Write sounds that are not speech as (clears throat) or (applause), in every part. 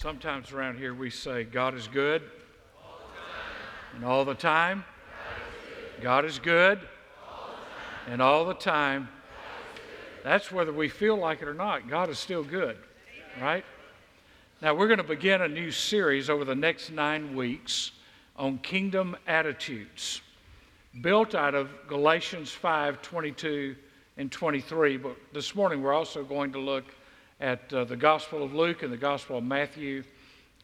Sometimes around here we say, God is good. and all the time, God is good. and all the time, that's whether we feel like it or not. God is still good, right? Now, we're going to begin a new series over the next nine weeks on kingdom attitudes, built out of Galatians 5 22 and 23. But this morning, we're also going to look at uh, the Gospel of Luke and the Gospel of Matthew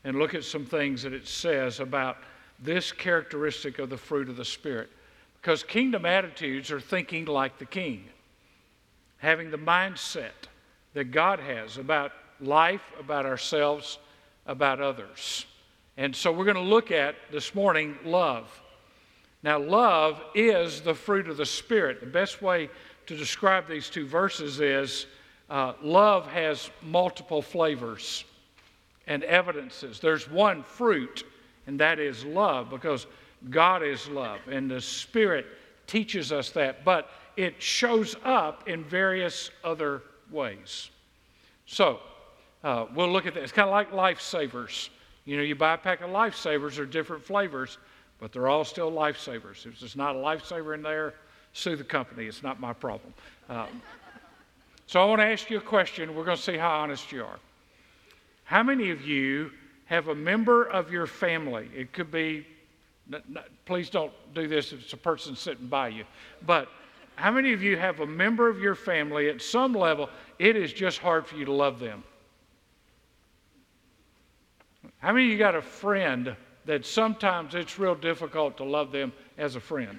and look at some things that it says about this characteristic of the fruit of the Spirit. Because kingdom attitudes are thinking like the king, having the mindset that God has about life, about ourselves, about others. And so we're going to look at this morning love. Now, love is the fruit of the Spirit. The best way to describe these two verses is uh, love has multiple flavors and evidences. There's one fruit, and that is love, because God is love, and the Spirit teaches us that, but it shows up in various other ways. So, uh, we'll look at that. It's kind of like lifesavers. You know, you buy a pack of lifesavers, they're different flavors, but they're all still lifesavers. If there's not a lifesaver in there, sue the company. It's not my problem. Um, so I want to ask you a question. We're going to see how honest you are. How many of you have a member of your family? It could be, please don't do this if it's a person sitting by you, but how many of you have a member of your family at some level, it is just hard for you to love them? How many of you got a friend that sometimes it's real difficult to love them as a friend?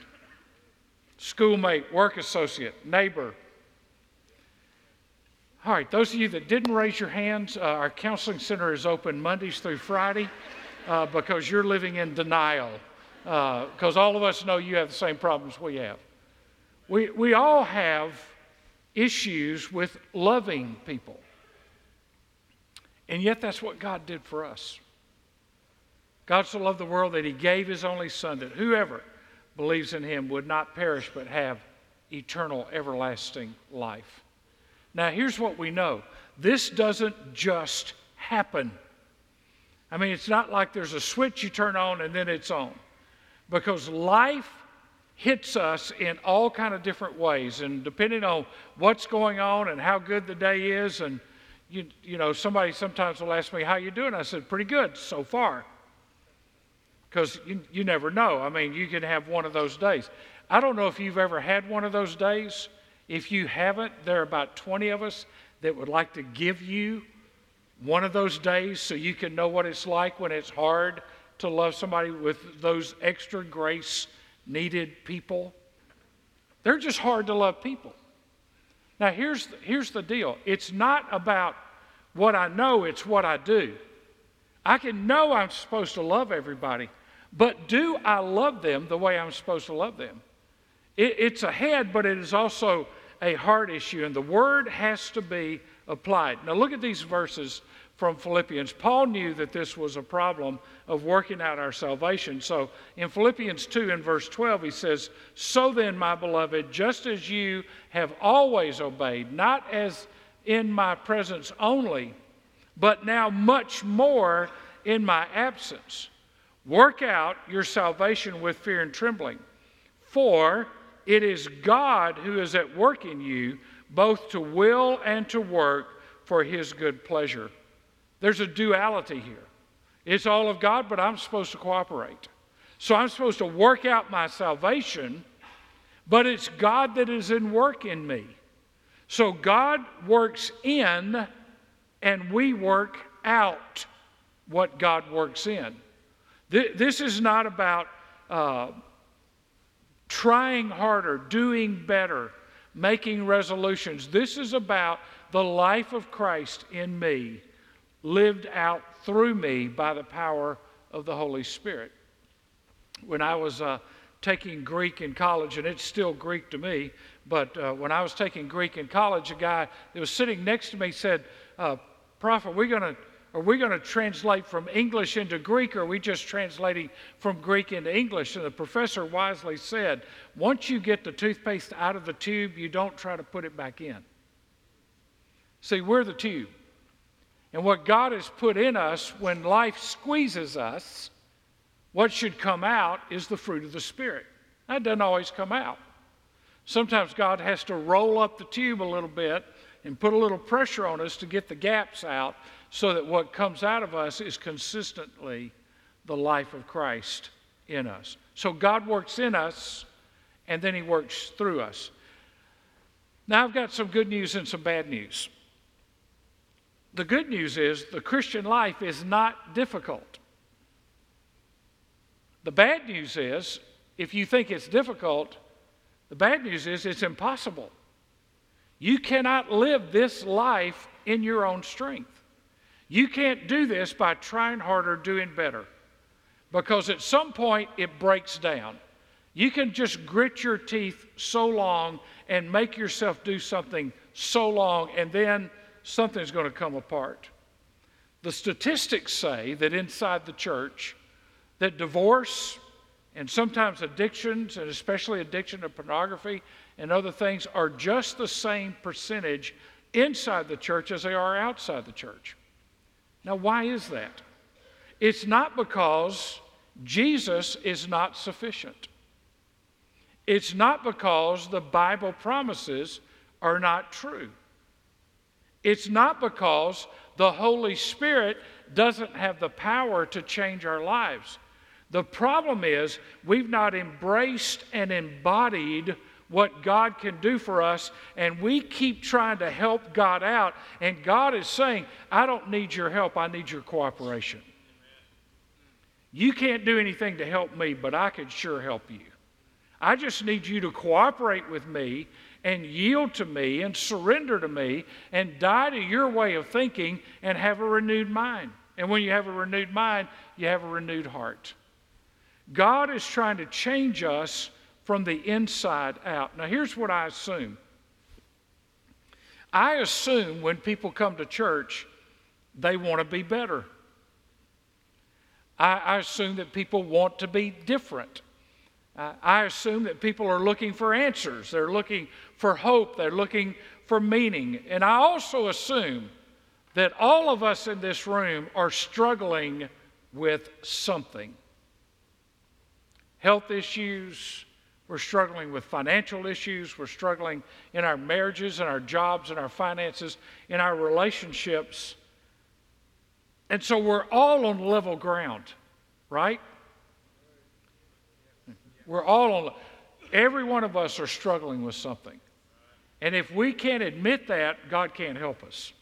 Schoolmate, work associate, neighbor, all right, those of you that didn't raise your hands, uh, our counseling center is open Mondays through Friday uh, because you're living in denial. Because uh, all of us know you have the same problems we have. We, we all have issues with loving people. And yet, that's what God did for us. God so loved the world that He gave His only Son, that whoever believes in Him would not perish but have eternal, everlasting life. Now, here's what we know. This doesn't just happen. I mean, it's not like there's a switch you turn on and then it's on. Because life hits us in all kind of different ways and depending on what's going on and how good the day is and you, you know somebody sometimes will ask me how you doing? I said pretty good so far. Because you, you never know. I mean you can have one of those days. I don't know if you've ever had one of those days if you haven't, there are about 20 of us that would like to give you one of those days so you can know what it's like when it's hard to love somebody with those extra grace needed people. They're just hard to love people. Now, here's, here's the deal it's not about what I know, it's what I do. I can know I'm supposed to love everybody, but do I love them the way I'm supposed to love them? It, it's a head, but it is also a heart issue, and the word has to be applied. Now, look at these verses from Philippians. Paul knew that this was a problem of working out our salvation. So, in Philippians 2 and verse 12, he says, So then, my beloved, just as you have always obeyed, not as in my presence only, but now much more in my absence, work out your salvation with fear and trembling. For it is God who is at work in you, both to will and to work for his good pleasure. There's a duality here. It's all of God, but I'm supposed to cooperate. So I'm supposed to work out my salvation, but it's God that is in work in me. So God works in, and we work out what God works in. This is not about uh, trying harder, doing better, making resolutions. This is about the life of Christ in me, lived out through me by the power of the Holy Spirit. When I was uh, taking Greek in college, and it's still Greek to me, but uh, when I was taking Greek in college, a guy that was sitting next to me said, uh, we're going to are we going to translate from English into Greek, or are we just translating from Greek into English? And the professor wisely said, once you get the toothpaste out of the tube, you don't try to put it back in. See, we're the tube. And what God has put in us when life squeezes us, what should come out is the fruit of the Spirit. That doesn't always come out. Sometimes God has to roll up the tube a little bit and put a little pressure on us to get the gaps out so that what comes out of us is consistently the life of Christ in us. So God works in us and then He works through us. Now, I've got some good news and some bad news. The good news is the Christian life is not difficult. The bad news is if you think it's difficult, the bad news is it's impossible. You cannot live this life in your own strength. You can't do this by trying harder, doing better, because at some point it breaks down. You can just grit your teeth so long and make yourself do something so long, and then something's going to come apart. The statistics say that inside the church, that divorce and sometimes addictions, and especially addiction to pornography and other things, are just the same percentage inside the church as they are outside the church. Now, why is that? It's not because Jesus is not sufficient. It's not because the Bible promises are not true. It's not because the Holy Spirit doesn't have the power to change our lives. The problem is we've not embraced and embodied what God can do for us, and we keep trying to help God out. And God is saying, I don't need your help, I need your cooperation. You can't do anything to help me, but I can sure help you. I just need you to cooperate with me and yield to me and surrender to me and die to your way of thinking and have a renewed mind. And when you have a renewed mind, you have a renewed heart. God is trying to change us from the inside out. Now, here's what I assume I assume when people come to church, they want to be better. I, I assume that people want to be different. Uh, I assume that people are looking for answers, they're looking for hope, they're looking for meaning. And I also assume that all of us in this room are struggling with something health issues, we're struggling with financial issues, we're struggling in our marriages and our jobs and our finances, in our relationships. And so we're all on level ground, right? We're all on, every one of us are struggling with something. And if we can't admit that, God can't help us.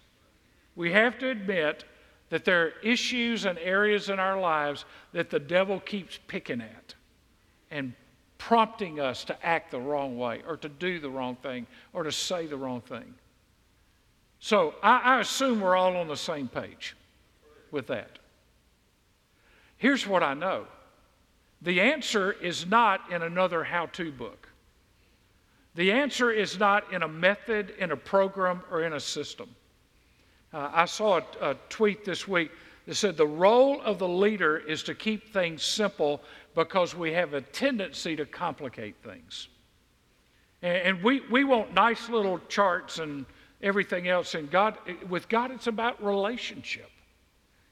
We have to admit that there are issues and areas in our lives that the devil keeps picking at and prompting us to act the wrong way or to do the wrong thing or to say the wrong thing. So I, I assume we're all on the same page with that. Here's what I know the answer is not in another how to book. The answer is not in a method, in a program, or in a system. Uh, I saw a, a tweet this week that said the role of the leader is to keep things simple because we have a tendency to complicate things. And we, we want nice little charts and everything else. And God, with God, it's about relationship.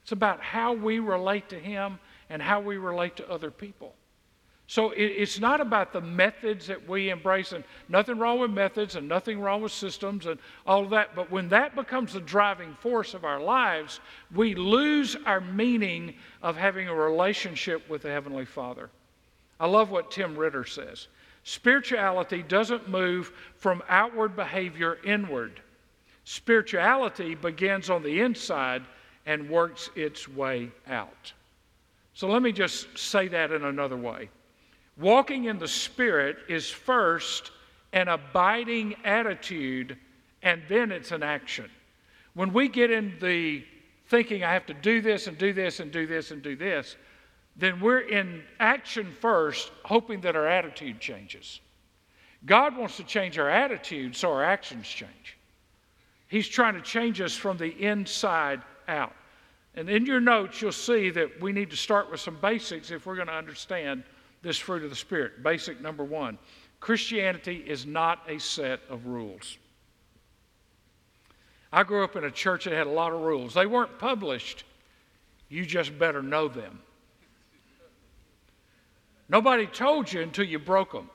It's about how we relate to Him and how we relate to other people. So it, it's not about the methods that we embrace, and nothing wrong with methods and nothing wrong with systems and all of that. But when that becomes the driving force of our lives, we lose our meaning of having a relationship with the Heavenly Father. I love what Tim Ritter says. Spirituality doesn't move from outward behavior inward. Spirituality begins on the inside and works its way out. So let me just say that in another way. Walking in the Spirit is first an abiding attitude, and then it's an action. When we get in the thinking, I have to do this and do this and do this and do this, then we're in action first, hoping that our attitude changes. God wants to change our attitude so our actions change. He's trying to change us from the inside out. And in your notes, you'll see that we need to start with some basics if we're going to understand this fruit of the Spirit. Basic number one Christianity is not a set of rules. I grew up in a church that had a lot of rules. They weren't published. You just better know them. Nobody told you until you broke them.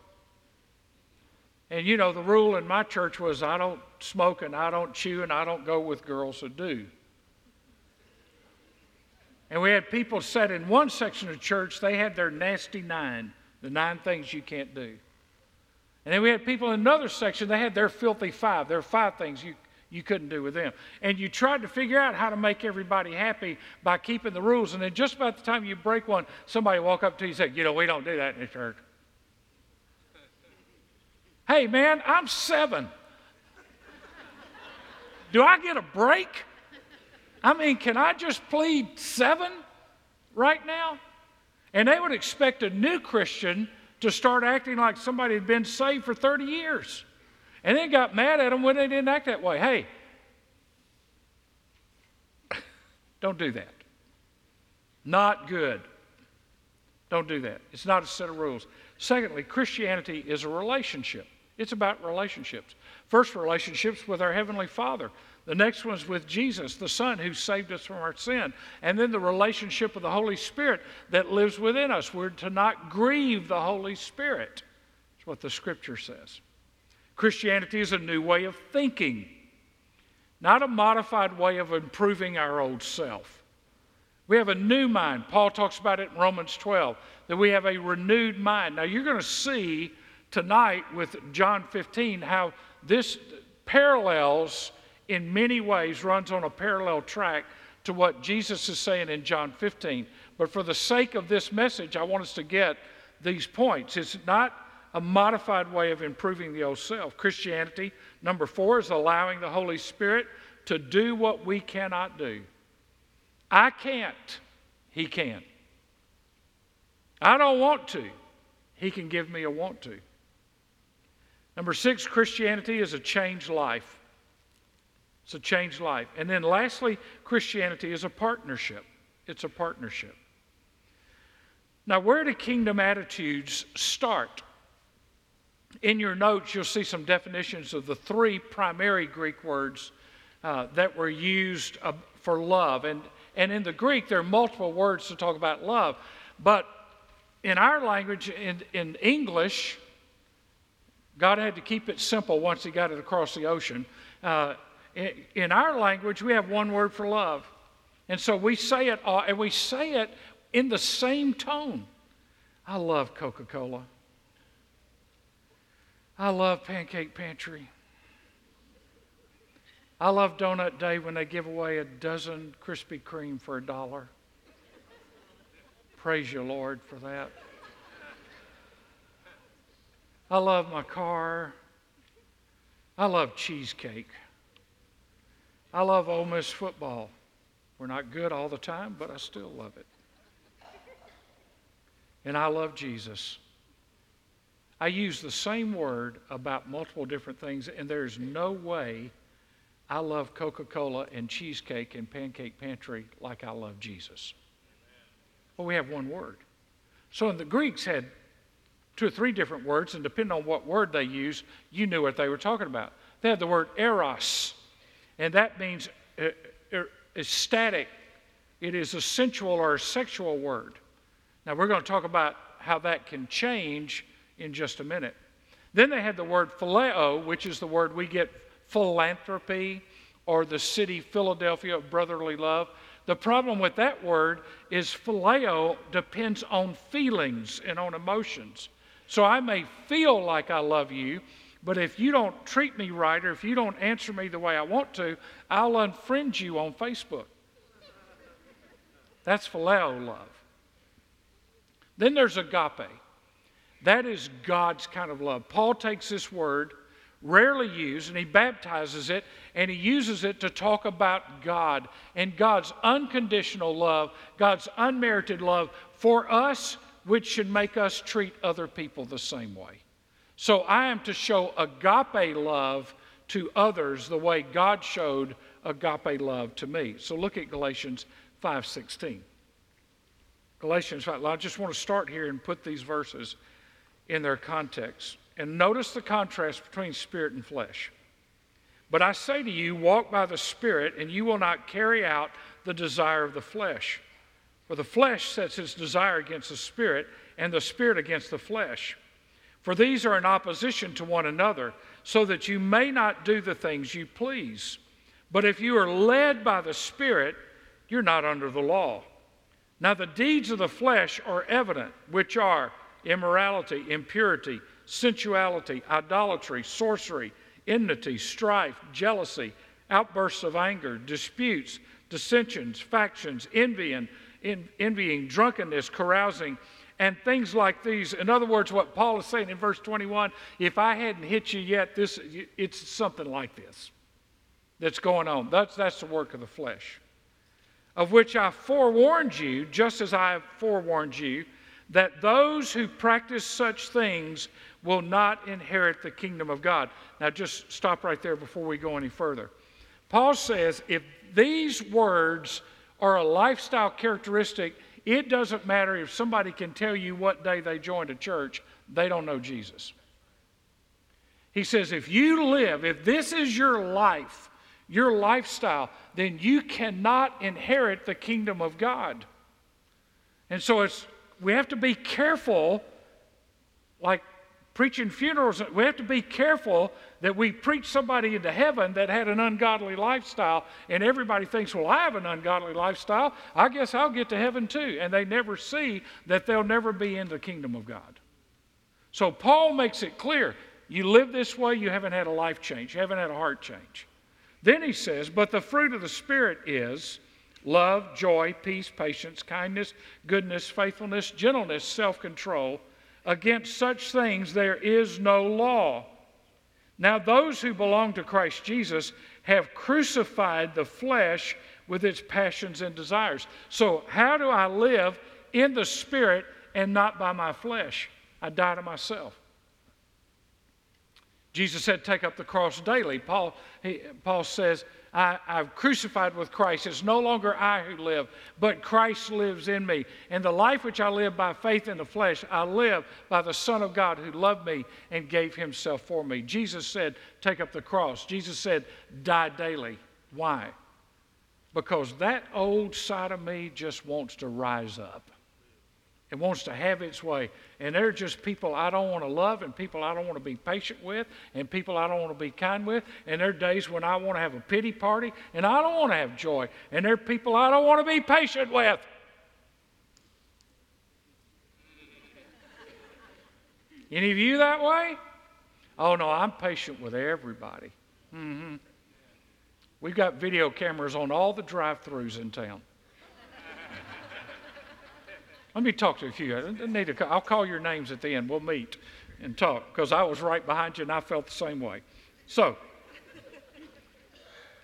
And you know, the rule in my church was I don't smoke and I don't chew and I don't go with girls who do. And we had people said in one section of church, they had their nasty nine, the nine things you can't do. And then we had people in another section, they had their filthy five. There are five things you, you couldn't do with them. And you tried to figure out how to make everybody happy by keeping the rules. And then just about the time you break one, somebody walk up to you and say, You know, we don't do that in the church. hey, man, I'm seven. Do I get a break? I mean, can I just plead seven right now? And they would expect a new Christian to start acting like somebody had been saved for 30 years. And then got mad at them when they didn't act that way. Hey, (laughs) don't do that. Not good. Don't do that. It's not a set of rules. Secondly, Christianity is a relationship. It's about relationships. First, relationships with our Heavenly Father. The next one's with Jesus, the Son who saved us from our sin. And then the relationship with the Holy Spirit that lives within us. We're to not grieve the Holy Spirit. That's what the Scripture says. Christianity is a new way of thinking, not a modified way of improving our old self. We have a new mind. Paul talks about it in Romans 12, that we have a renewed mind. Now, you're going to see tonight with John 15 how this parallels in many ways, runs on a parallel track to what Jesus is saying in John 15. But for the sake of this message, I want us to get these points. It's not a modified way of improving the old self. Christianity, number four, is allowing the Holy Spirit to do what we cannot do. I can't, He can. I don't want to, He can give me a want to. Number six, Christianity is a changed life. It's a changed life. And then lastly, Christianity is a partnership. It's a partnership. Now, where do kingdom attitudes start? In your notes, you'll see some definitions of the three primary Greek words uh, that were used uh, for love. And, and in the Greek, there are multiple words to talk about love. But in our language, in, in English, God had to keep it simple once He got it across the ocean. Uh, in, our language, we have one word for love. And so we say it, all, and we say it in the same tone. I love Coca Cola. I love Pancake Pantry. I love Donut Day when they give away a dozen Krispy Kreme for a dollar. Praise you, Lord, for that. I love my car. I love cheesecake. I love Ole Miss football. We're not good all the time, but I still love it. And I love Jesus. I use the same word about multiple different things, and there's no way I love Coca Cola and cheesecake and pancake pantry like I love Jesus. Well, we have one word. So, the Greeks had two or three different words, and depending on what word they used, you knew what they were talking about. They had the word eros, and that means uh, ecstatic. It is a sensual or a sexual word. Now, we're going to talk about how that can change in just a minute. Then they had the word phileo, which is the word we get philanthropy or the city Philadelphia of brotherly love. The problem with that word is phileo depends on feelings and on emotions. So I may feel like I love you, but if you don't treat me right or if you don't answer me the way I want to, I'll unfriend you on Facebook. That's phileo love. Then there's agape. That is God's kind of love. Paul takes this word, rarely used, and he baptizes it, and he uses it to talk about God and God's unconditional love, God's unmerited love for us, which should make us treat other people the same way. So I am to show agape love to others the way God showed agape love to me. So look at Galatians 5:16. Galatians 5. I just want to start here and put these verses in their context. And notice the contrast between spirit and flesh. But I say to you, walk by the Spirit, and you will not carry out the desire of the flesh. For the flesh sets its desire against the Spirit, and the Spirit against the flesh. For these are in opposition to one another, so that you may not do the things you please. But if you are led by the Spirit, you're not under the law. Now, the deeds of the flesh are evident, which are immorality, impurity, sensuality, idolatry, sorcery, enmity, strife, jealousy, outbursts of anger, disputes, dissensions, factions, envying, envying, drunkenness, carousing, and things like these. In other words, what Paul is saying in verse 21 if I hadn't hit you yet, this, it's something like this that's going on. That's, that's the work of the flesh. Of which I forewarned you, just as I forewarned you, that those who practice such things will not inherit the kingdom of God. Now, just stop right there before we go any further. Paul says if these words are a lifestyle characteristic, it doesn't matter if somebody can tell you what day they joined a church, they don't know Jesus. He says, if you live, if this is your life, your lifestyle, then you cannot inherit the kingdom of God. And so it's we have to be careful, like preaching funerals, we have to be careful that we preach somebody into heaven that had an ungodly lifestyle, and everybody thinks, well, I have an ungodly lifestyle. I guess I'll get to heaven too. And they never see that they'll never be in the kingdom of God. So Paul makes it clear you live this way, you haven't had a life change, you haven't had a heart change. Then he says, but the fruit of the Spirit is love, joy, peace, patience, kindness, goodness, faithfulness, gentleness, self control. Against such things there is no law. Now, those who belong to Christ Jesus have crucified the flesh with its passions and desires. So, how do I live in the Spirit and not by my flesh? I die to myself. Jesus said, Take up the cross daily. Paul, he, Paul says, I, have crucified with Christ. It's no longer I who live, but Christ lives in me. And the life which I live by faith in the flesh, I live by the Son of God who loved me and gave himself for me. Jesus said, Take up the cross. Jesus said, Die daily. Why? Because that old side of me just wants to rise up. It wants to have its way. And they're just people I don't want to love and people I don't want to be patient with and people I don't want to be kind with. And there are days when I want to have a pity party and I don't want to have joy. And there are people I don't want to be patient with. Any of you that way? Oh, no, I'm patient with everybody. Mm-hmm. We've got video cameras on all the drive throughs in town. Let me talk to a few. To, I'll call your names at the end. We'll meet and talk because I was right behind you and I felt the same way. So,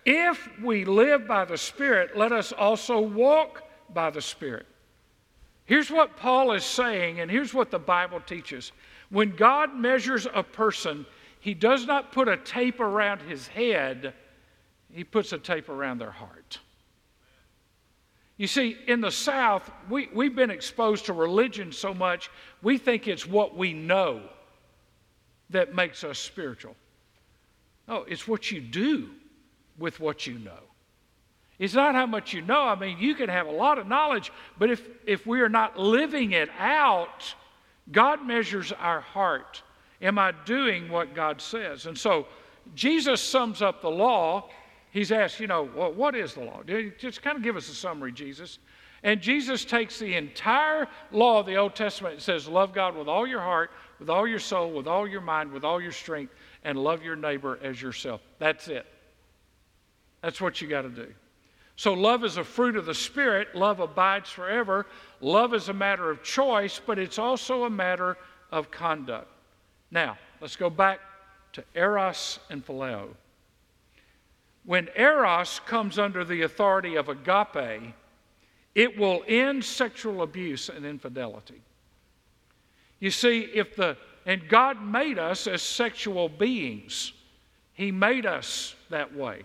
if we live by the Spirit, let us also walk by the Spirit. Here's what Paul is saying, and here's what the Bible teaches. When God measures a person, he does not put a tape around his head, he puts a tape around their heart. You see, in the South, we, we've been exposed to religion so much, we think it's what we know that makes us spiritual. No, it's what you do with what you know. It's not how much you know. I mean, you can have a lot of knowledge, but if, if we are not living it out, God measures our heart. Am I doing what God says? And so Jesus sums up the law he's asked, you know, well, what is the law? Just kind of give us a summary, Jesus. And Jesus takes the entire law of the Old Testament and says, Love God with all your heart, with all your soul, with all your mind, with all your strength, and love your neighbor as yourself. That's it. That's what you got to do. So, love is a fruit of the Spirit. Love abides forever. Love is a matter of choice, but it's also a matter of conduct. Now, let's go back to Eros and Phileo. When Eros comes under the authority of agape, it will end sexual abuse and infidelity. You see, if the, and God made us as sexual beings, He made us that way.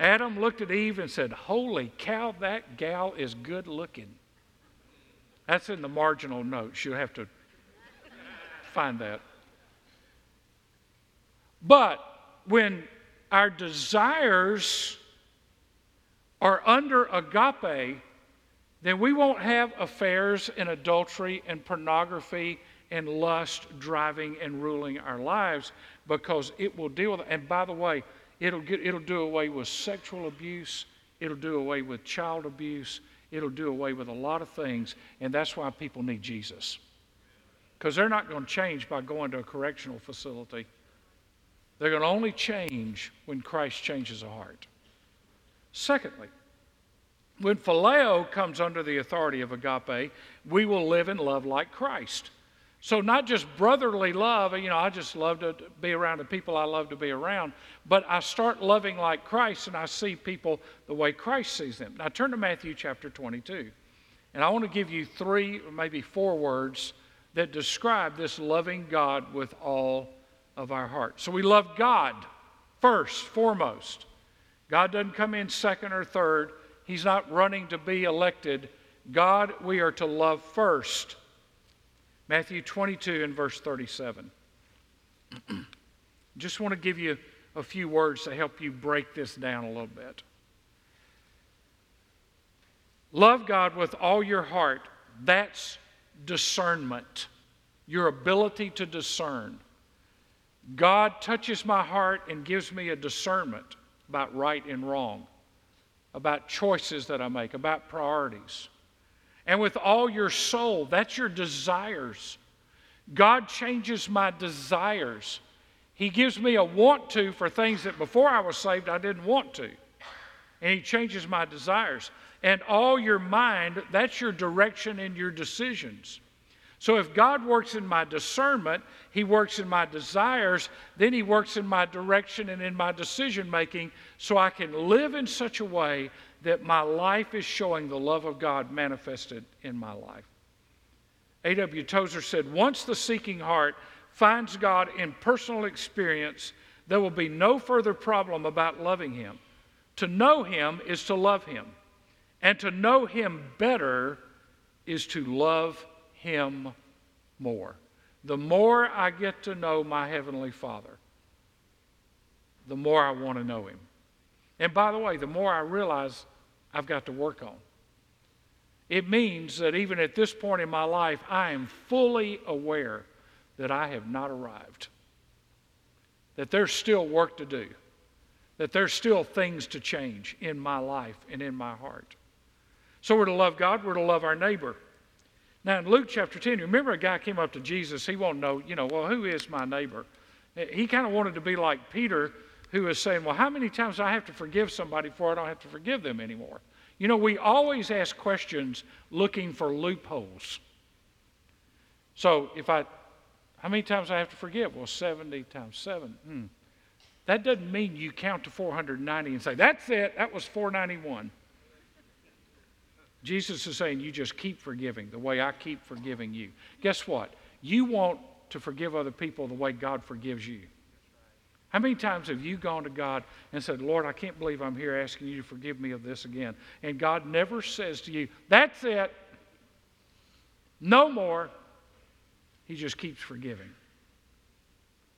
Adam looked at Eve and said, Holy cow, that gal is good looking. That's in the marginal notes. You'll have to find that. But when our desires are under agape, then we won't have affairs and adultery and pornography and lust driving and ruling our lives because it will deal with it. And by the way, it'll, get, it'll do away with sexual abuse, it'll do away with child abuse, it'll do away with a lot of things. And that's why people need Jesus. Because they're not going to change by going to a correctional facility. They're going to only change when Christ changes a heart. Secondly, when phileo comes under the authority of agape, we will live in love like Christ. So, not just brotherly love, you know, I just love to be around the people I love to be around, but I start loving like Christ and I see people the way Christ sees them. Now, turn to Matthew chapter 22. And I want to give you three or maybe four words that describe this loving God with all of our heart. So, we love God first, foremost. God doesn't come in second or third, He's not running to be elected. God, we are to love first. Matthew 22 and verse 37. (clears throat) Just want to give you a few words to help you break this down a little bit. Love God with all your heart. That's discernment, your ability to discern. God touches my heart and gives me a discernment about right and wrong, about choices that I make, about priorities and with all your soul. That's your desires. God changes my desires. He gives me a want to for things that before I was saved I didn't want to. And He changes my desires. And all your mind, that's your direction and your decisions. So if God works in my discernment, He works in my desires, then He works in my direction and in my decision making so I can live in such a way that my life is showing the love of God manifested in my life. A.W. Tozer said, Once the seeking heart finds God in personal experience, there will be no further problem about loving Him. To know Him is to love Him, and to know Him better is to love Him more. The more I get to know my Heavenly Father, the more I want to know Him. And by the way, the more I realize I've got to work on. It means that even at this point in my life, I am fully aware that I have not arrived, that there's still work to do, that there's still things to change in my life and in my heart. So we're to love God, we're to love our neighbor. Now, in Luke chapter 10, remember a guy came up to Jesus. He wanted to know, you know, well, who is my neighbor? He kind of wanted to be like Peter who is saying, Well, how many times do I have to forgive somebody before I don't have to forgive them anymore? You know, we always ask questions looking for loopholes. So if I, how many times I have to forgive? Well, 70 times 7. Hmm. That doesn't mean you count to 490 and say, That's it, that was 491. Jesus is saying, You just keep forgiving the way I keep forgiving you. Guess what? You want to forgive other people the way God forgives you. How many times have you gone to God and said, Lord, I can't believe I'm here asking you to forgive me of this again? And God never says to you, That's it. No more. He just keeps forgiving.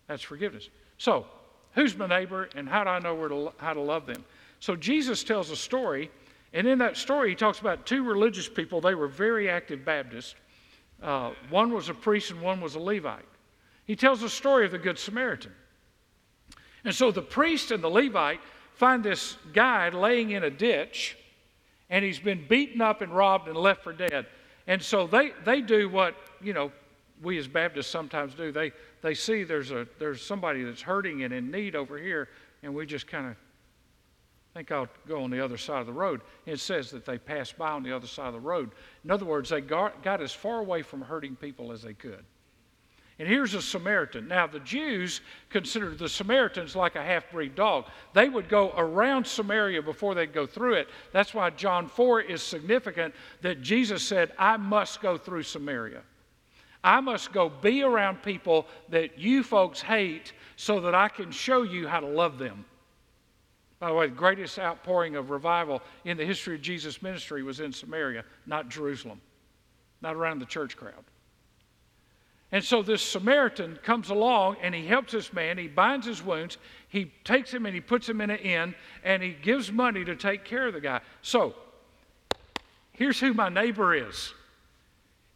That's forgiveness. So, who's my neighbor and how do I know where to, how to love them? So, Jesus tells a story, and in that story, he talks about two religious people. They were very active Baptists. Uh, one was a priest and one was a Levite. He tells the story of the Good Samaritan. And so the priest and the Levite find this guy laying in a ditch, and he's been beaten up and robbed and left for dead. And so they, they do what, you know, we as Baptists sometimes do. They, they see there's, a, there's somebody that's hurting and in need over here, and we just kind of think I'll go on the other side of the road. It says that they passed by on the other side of the road. In other words, they got, got as far away from hurting people as they could. And here's a Samaritan. Now, the Jews considered the Samaritans like a half breed dog. They would go around Samaria before they'd go through it. That's why John 4 is significant that Jesus said, I must go through Samaria. I must go be around people that you folks hate so that I can show you how to love them. By the way, the greatest outpouring of revival in the history of Jesus' ministry was in Samaria, not Jerusalem, not around the church crowd. And so this Samaritan comes along and he helps this man. He binds his wounds. He takes him and he puts him in an inn and he gives money to take care of the guy. So here's who my neighbor is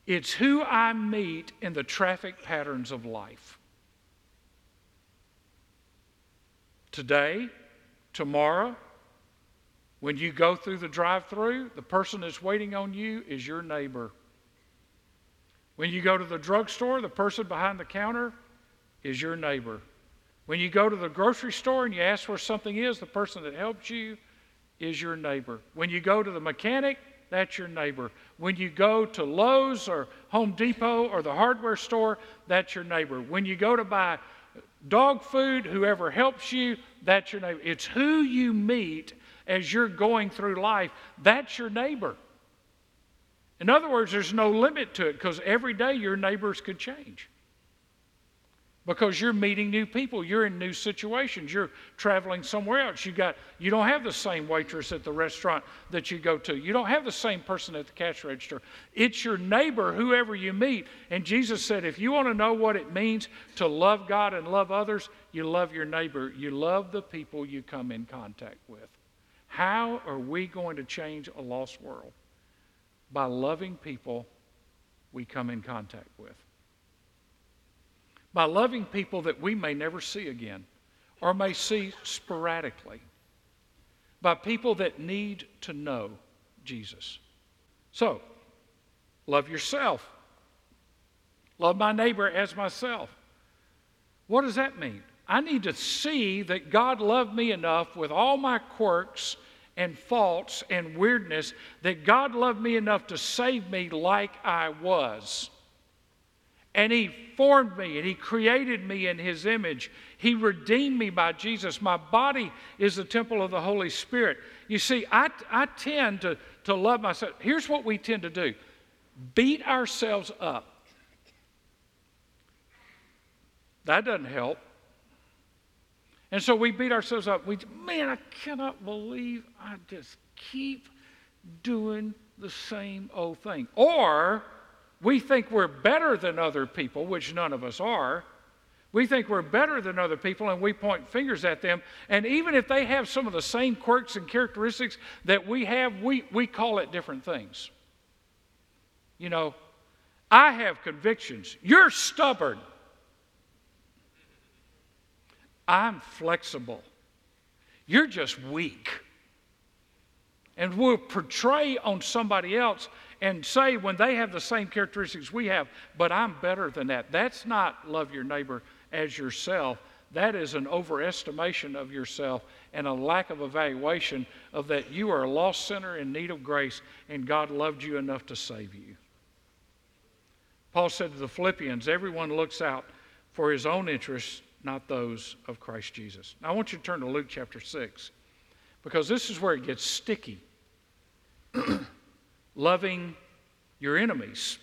it's who I meet in the traffic patterns of life. Today, tomorrow, when you go through the drive through, the person that's waiting on you is your neighbor. When you go to the drugstore, the person behind the counter is your neighbor. When you go to the grocery store and you ask where something is, the person that helps you is your neighbor. When you go to the mechanic, that's your neighbor. When you go to Lowe's or Home Depot or the hardware store, that's your neighbor. When you go to buy dog food, whoever helps you, that's your neighbor. It's who you meet as you're going through life, that's your neighbor. In other words, there's no limit to it because every day your neighbors could change. Because you're meeting new people, you're in new situations, you're traveling somewhere else. You got you don't have the same waitress at the restaurant that you go to. You don't have the same person at the cash register. It's your neighbor, whoever you meet. And Jesus said, if you want to know what it means to love God and love others, you love your neighbor. You love the people you come in contact with. How are we going to change a lost world? by loving people we come in contact with. By loving people that we may never see again or may see sporadically. By people that need to know Jesus. So, love yourself. Love my neighbor as myself. What does that mean? I need to see that God loved me enough with all my quirks and faults and weirdness that God loved me enough to save me like I was. And He formed me and He created me in His image. He redeemed me by Jesus. My body is the temple of the Holy Spirit. You see, I, I tend to, to love myself. Here's what we tend to do beat ourselves up. That doesn't help. And so we beat ourselves up. We, man, I cannot believe I just keep doing the same old thing. Or we think we're better than other people, which none of us are. We think we're better than other people and we point fingers at them. And even if they have some of the same quirks and characteristics that we have, we, we call it different things. You know, I have convictions. You're stubborn. I'm flexible. You're just weak. And we'll portray on somebody else and say when they have the same characteristics we have, but I'm better than that. That's not love your neighbor as yourself. That is an overestimation of yourself and a lack of evaluation of that you are a lost sinner in need of grace and God loved you enough to save you. Paul said to the Philippians, everyone looks out for his own interests not those of Christ Jesus. Now, I want you to turn to Luke chapter 6 because this is where it gets sticky. (clears throat) Loving your enemies.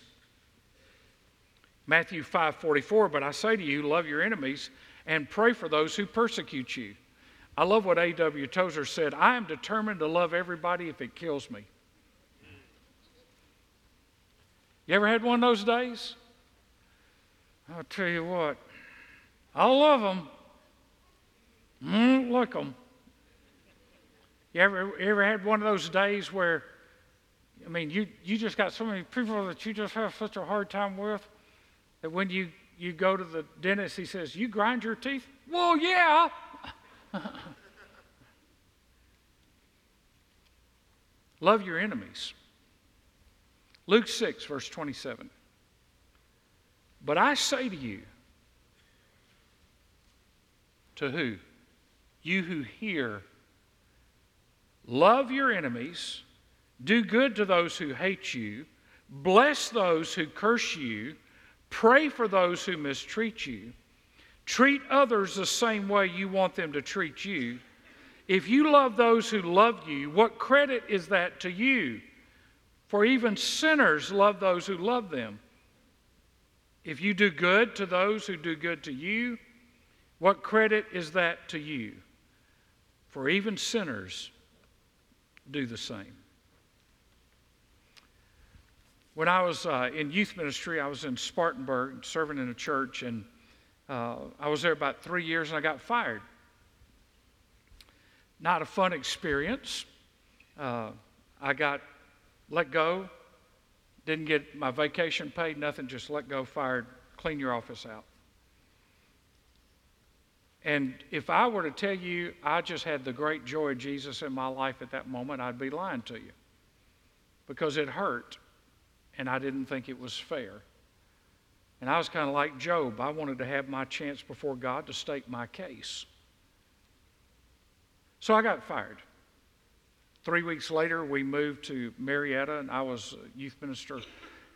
Matthew 5:44, but I say to you, love your enemies and pray for those who persecute you. I love what A.W. Tozer said, I am determined to love everybody if it kills me. You ever had one of those days? I'll tell you what, I love them. Mm, like them. You ever, you ever had one of those days where, I mean, you, you just got so many people that you just have such a hard time with that when you, you go to the dentist, he says, You grind your teeth? Well, yeah. (laughs) Love your enemies. Luke 6, verse 27. But I say to you, to who? You who hear. Love your enemies, do good to those who hate you, bless those who curse you, pray for those who mistreat you, treat others the same way you want them to treat you. If you love those who love you, what credit is that to you? For even sinners love those who love them. If you do good to those who do good to you, what credit is that to you? For even sinners do the same. When I was uh, in youth ministry, I was in Spartanburg serving in a church, and uh, I was there about three years and I got fired. Not a fun experience. Uh, I got let go, didn't get my vacation paid, nothing, just let go, fired, clean your office out. And if I were to tell you I just had the great joy of Jesus in my life at that moment, I'd be lying to you because it hurt and I didn't think it was fair. And I was kind of like Job. I wanted to have my chance before God to state my case. So I got fired. Three weeks later, we moved to Marietta, and I was a youth minister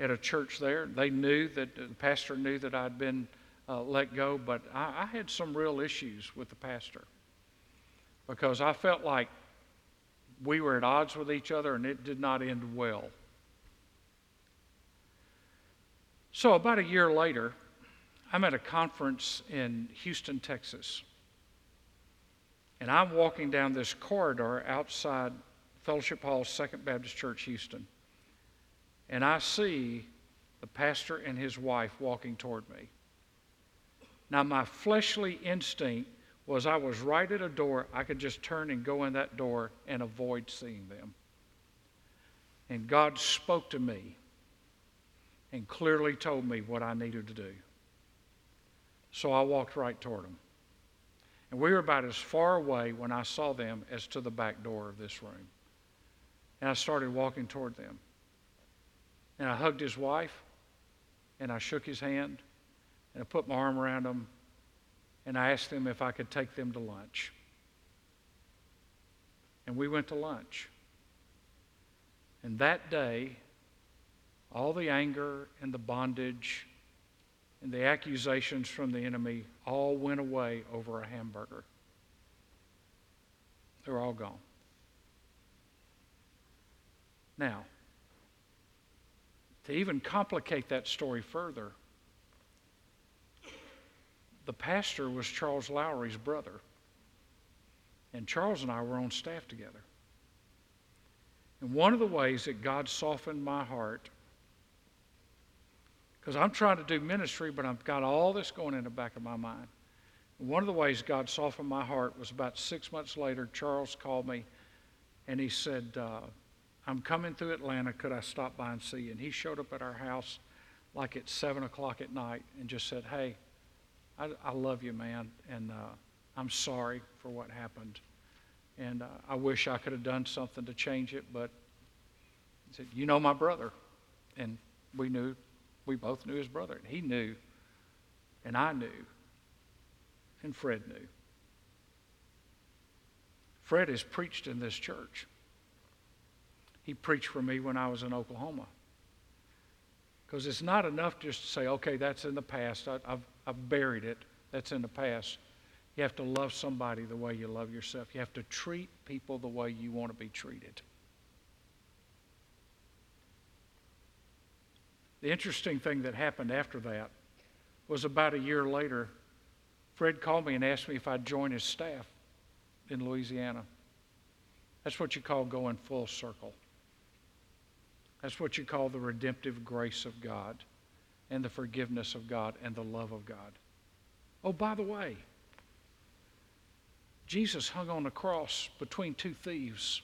at a church there. They knew that the pastor knew that I'd been uh, let go, but I, I had some real issues with the pastor because I felt like we were at odds with each other and it did not end well. So, about a year later, I'm at a conference in Houston, Texas. And I'm walking down this corridor outside Fellowship Hall, Second Baptist Church, Houston. And I see the pastor and his wife walking toward me. Now, my fleshly instinct was I was right at a door. I could just turn and go in that door and avoid seeing them. And God spoke to me and clearly told me what I needed to do. So I walked right toward them. And we were about as far away when I saw them as to the back door of this room. And I started walking toward them. And I hugged his wife, and I shook his hand, and I put my arm around him, and I asked them if I could take them to lunch. And we went to lunch. And that day, all the anger and the bondage and the accusations from the enemy all went away over a hamburger. They're all gone. Now, to even complicate that story further, the pastor was Charles Lowry's brother. And Charles and I were on staff together. And one of the ways that God softened my heart, because I'm trying to do ministry, but I've got all this going in the back of my mind. One of the ways God softened my heart was about six months later, Charles called me and he said, uh, I'm coming through Atlanta. Could I stop by and see you? And he showed up at our house like at 7 o'clock at night and just said, Hey, I, I love you, man, and uh, I'm sorry for what happened. And uh, I wish I could have done something to change it, but he said, You know my brother. And we knew, we both knew his brother. And he knew, and I knew, and Fred knew. Fred has preached in this church. He preached for me when I was in Oklahoma. Because it's not enough just to say, okay, that's in the past. I, have I've buried it. That's in the past. You have to love somebody the way you love yourself. You have to treat people the way you want to be treated. The interesting thing that happened after that was about a year later, Fred called me and asked me if I'd join his staff in Louisiana. That's what you call going full circle. That's what you call the redemptive grace of God and the forgiveness of God and the love of God. Oh, by the way, Jesus hung on the cross between two thieves.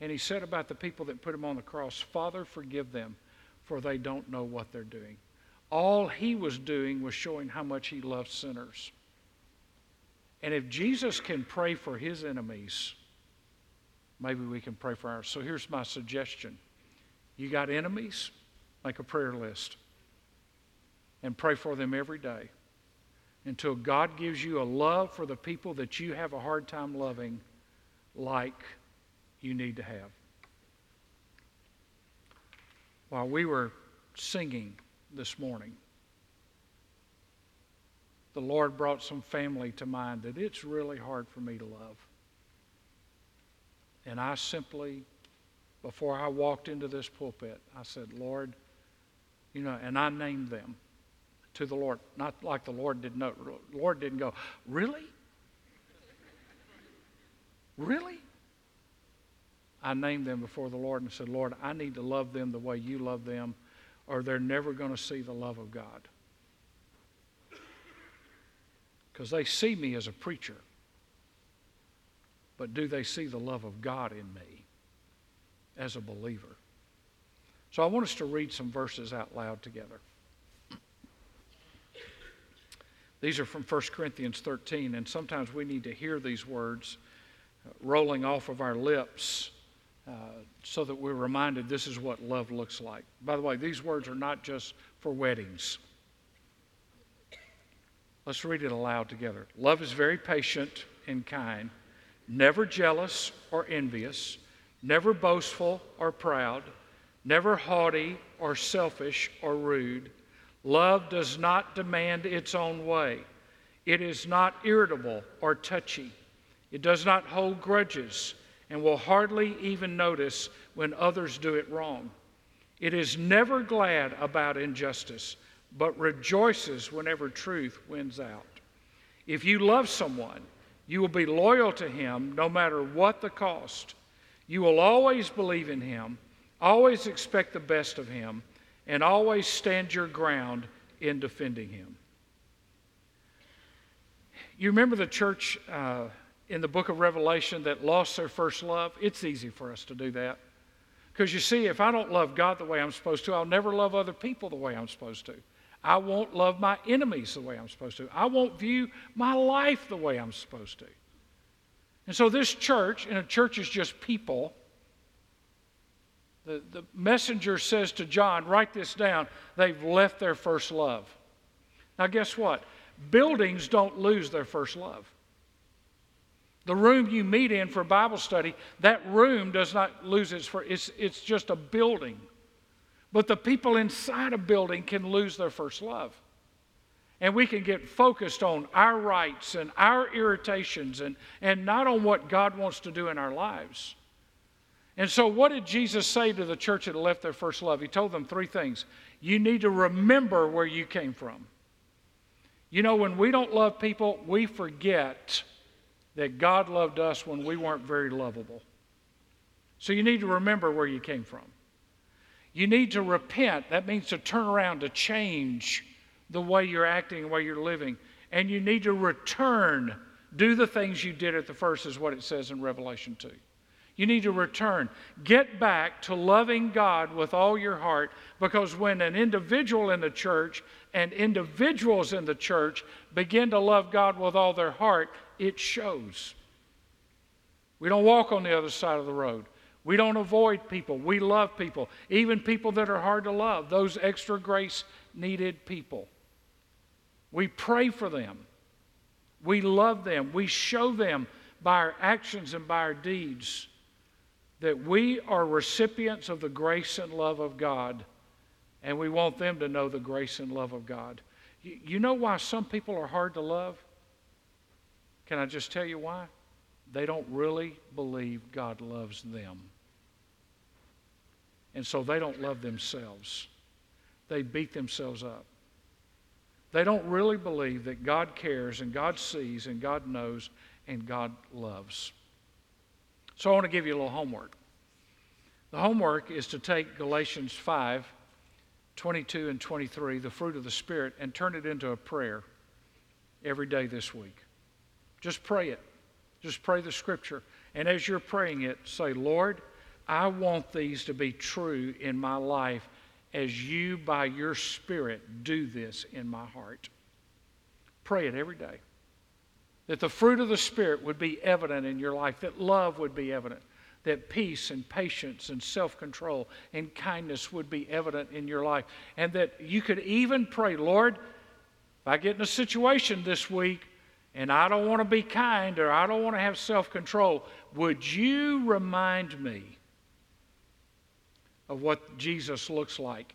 And he said about the people that put him on the cross, Father, forgive them, for they don't know what they're doing. All he was doing was showing how much he loved sinners. And if Jesus can pray for his enemies, maybe we can pray for ours. So here's my suggestion you got enemies? Make a prayer list and pray for them every day until God gives you a love for the people that you have a hard time loving like you need to have. While we were singing this morning, the Lord brought some family to mind that it's really hard for me to love. And I simply before I walked into this pulpit, I said, Lord, you know, and I named them to the Lord. Not like the Lord didn't know. Lord didn't go, Really? Really? I named them before the Lord and said, Lord, I need to love them the way you love them or they're never going to see the love of God. Because they see me as a preacher, but do they see the love of God in me as a believer? So I want us to read some verses out loud together. These are from 1 Corinthians 13, and sometimes we need to hear these words rolling off of our lips uh, so that we're reminded this is what love looks like. By the way, these words are not just for weddings. Let's read it aloud together. Love is very patient and kind, never jealous or envious, never boastful or proud, never haughty or selfish or rude Love does not demand its own way. It is not irritable or touchy. It does not hold grudges and will hardly even notice when others do it wrong. It is never glad about injustice, but rejoices whenever truth wins out. If you love someone, you will be loyal to him no matter what the cost. You will always believe in him, always expect the best of him and always stand your ground in defending him. You remember the church uh, in the book of Revelation that lost their first love? It's easy for us to do that. Because you see, if I don't love God the way I'm supposed to, I'll never love other people the way I'm supposed to. I won't love my enemies the way I'm supposed to. I won't view my life the way I'm supposed to. And so, this church, and a church is just people, the, the messenger says to John, write this down, they've left their first love. Now, guess what? Buildings don't lose their first love. The room you meet in for Bible study, that room does not lose its it's, it's just a building. But the people inside a building can lose their first love. And we can get focused on our rights and our irritations and, and not on what God wants to do in our lives. And so, what did Jesus say to the church that left their first love? He told them three things. You need to remember where you came from. You know, when we don't love people, we forget that God loved us when we weren't very lovable. So, you need to remember where you came from. You need to repent. That means to turn around, to change the way you're acting, the way you're living. And you need to return, do the things you did at the first, is what it says in Revelation 2. You need to return. Get back to loving God with all your heart because when an individual in the church and individuals in the church begin to love God with all their heart, it shows. We don't walk on the other side of the road. We don't avoid people. We love people, even people that are hard to love, those extra grace needed people. We pray for them. We love them. We show them by our actions and by our deeds that we are recipients of the grace and love of God, and we want them to know the grace and love of God. You, know why some people are hard to love? Can I just tell you why? They don't really believe God loves them. And so they don't love themselves. They beat themselves up. They don't really believe that God cares and God sees and God knows and God loves. So I want to give you a little homework. The homework is to take Galatians 5 22 and 23, the fruit of the Spirit, and turn it into a prayer every day this week. Just pray it. Just pray the scripture. And as you're praying it, say, Lord, I want these to be true in my life as you, by your Spirit, do this in my heart. Pray it every day. That the fruit of the Spirit would be evident in your life, that love would be evident, that peace and patience and self control and kindness would be evident in your life. And that you could even pray, Lord, if I get in a situation this week and I don't want to be kind or I don't want to have self control, would you remind me of what Jesus looks like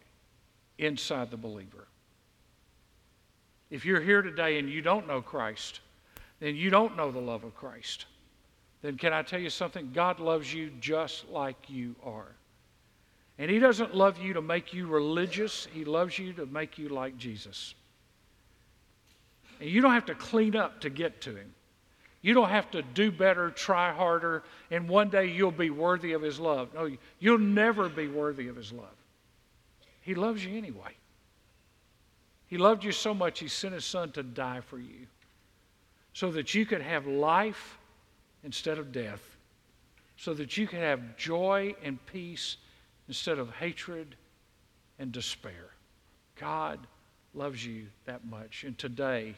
inside the believer? If you're here today and you don't know Christ, then you don't know the love of Christ. Then can I tell you something? God loves you just like you are. And He doesn't love you to make you religious, He loves you to make you like Jesus. And you don't have to clean up to get to Him. You don't have to do better, try harder, and one day you'll be worthy of His love. No, you'll never be worthy of His love. He loves you anyway. He loved you so much, He sent His Son to die for you so that you could have life instead of death, so that you could have joy and peace instead of hatred and despair. God loves you that much. And today,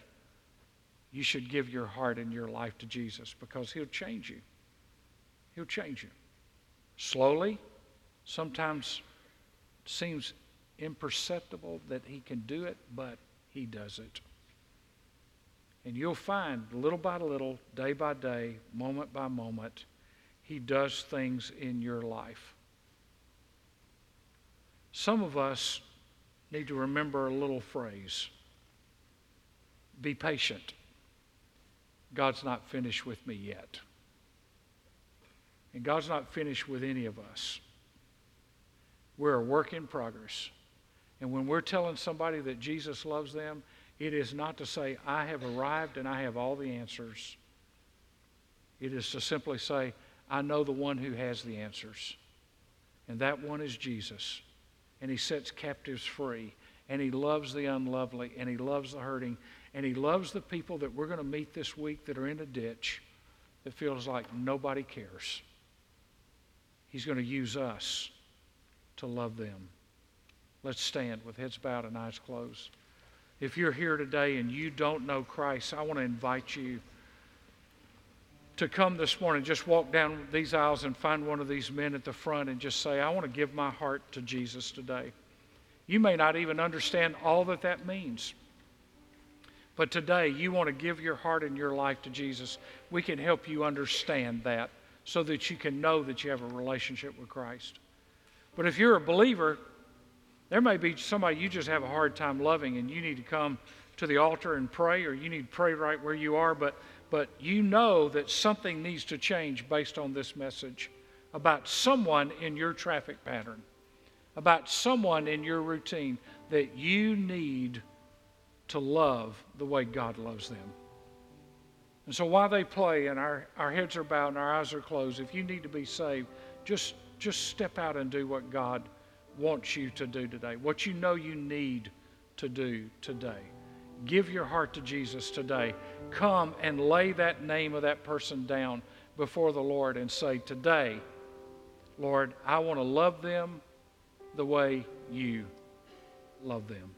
you should give your heart and your life to Jesus because He'll change you. He'll change you. Slowly, sometimes seems imperceptible that He can do it, but He does it. And you'll find little by little, day by day, moment by moment, He does things in your life. Some of us need to remember a little phrase be patient. God's not finished with me yet. And God's not finished with any of us. We're a work in progress. And when we're telling somebody that Jesus loves them, it is not to say, I have arrived and I have all the answers. It is to simply say, I know the one who has the answers. And that one is Jesus. And he sets captives free. And he loves the unlovely. And he loves the hurting. And he loves the people that we're going to meet this week that are in a ditch that feels like nobody cares. He's going to use us to love them. Let's stand with heads bowed and eyes closed. If you're here today and you don't know Christ, I want to invite you to come this morning. Just walk down these aisles and find one of these men at the front and just say, I want to give my heart to Jesus today. You may not even understand all that that means. But today, you want to give your heart and your life to Jesus. We can help you understand that so that you can know that you have a relationship with Christ. But if you're a believer, there may be somebody you just have a hard time loving and you need to come to the altar and pray, or you need to pray right where you are, but, but you know that something needs to change based on this message about someone in your traffic pattern, about someone in your routine that you need to love the way God loves them. And so while they play and our, our heads are bowed and our eyes are closed, if you need to be saved, just, just step out and do what God wants you to do today, what you know you need to do today. Give your heart to Jesus today. Come and lay that name of that person down before the Lord and say, Today, Lord, I want to love them the way you love them.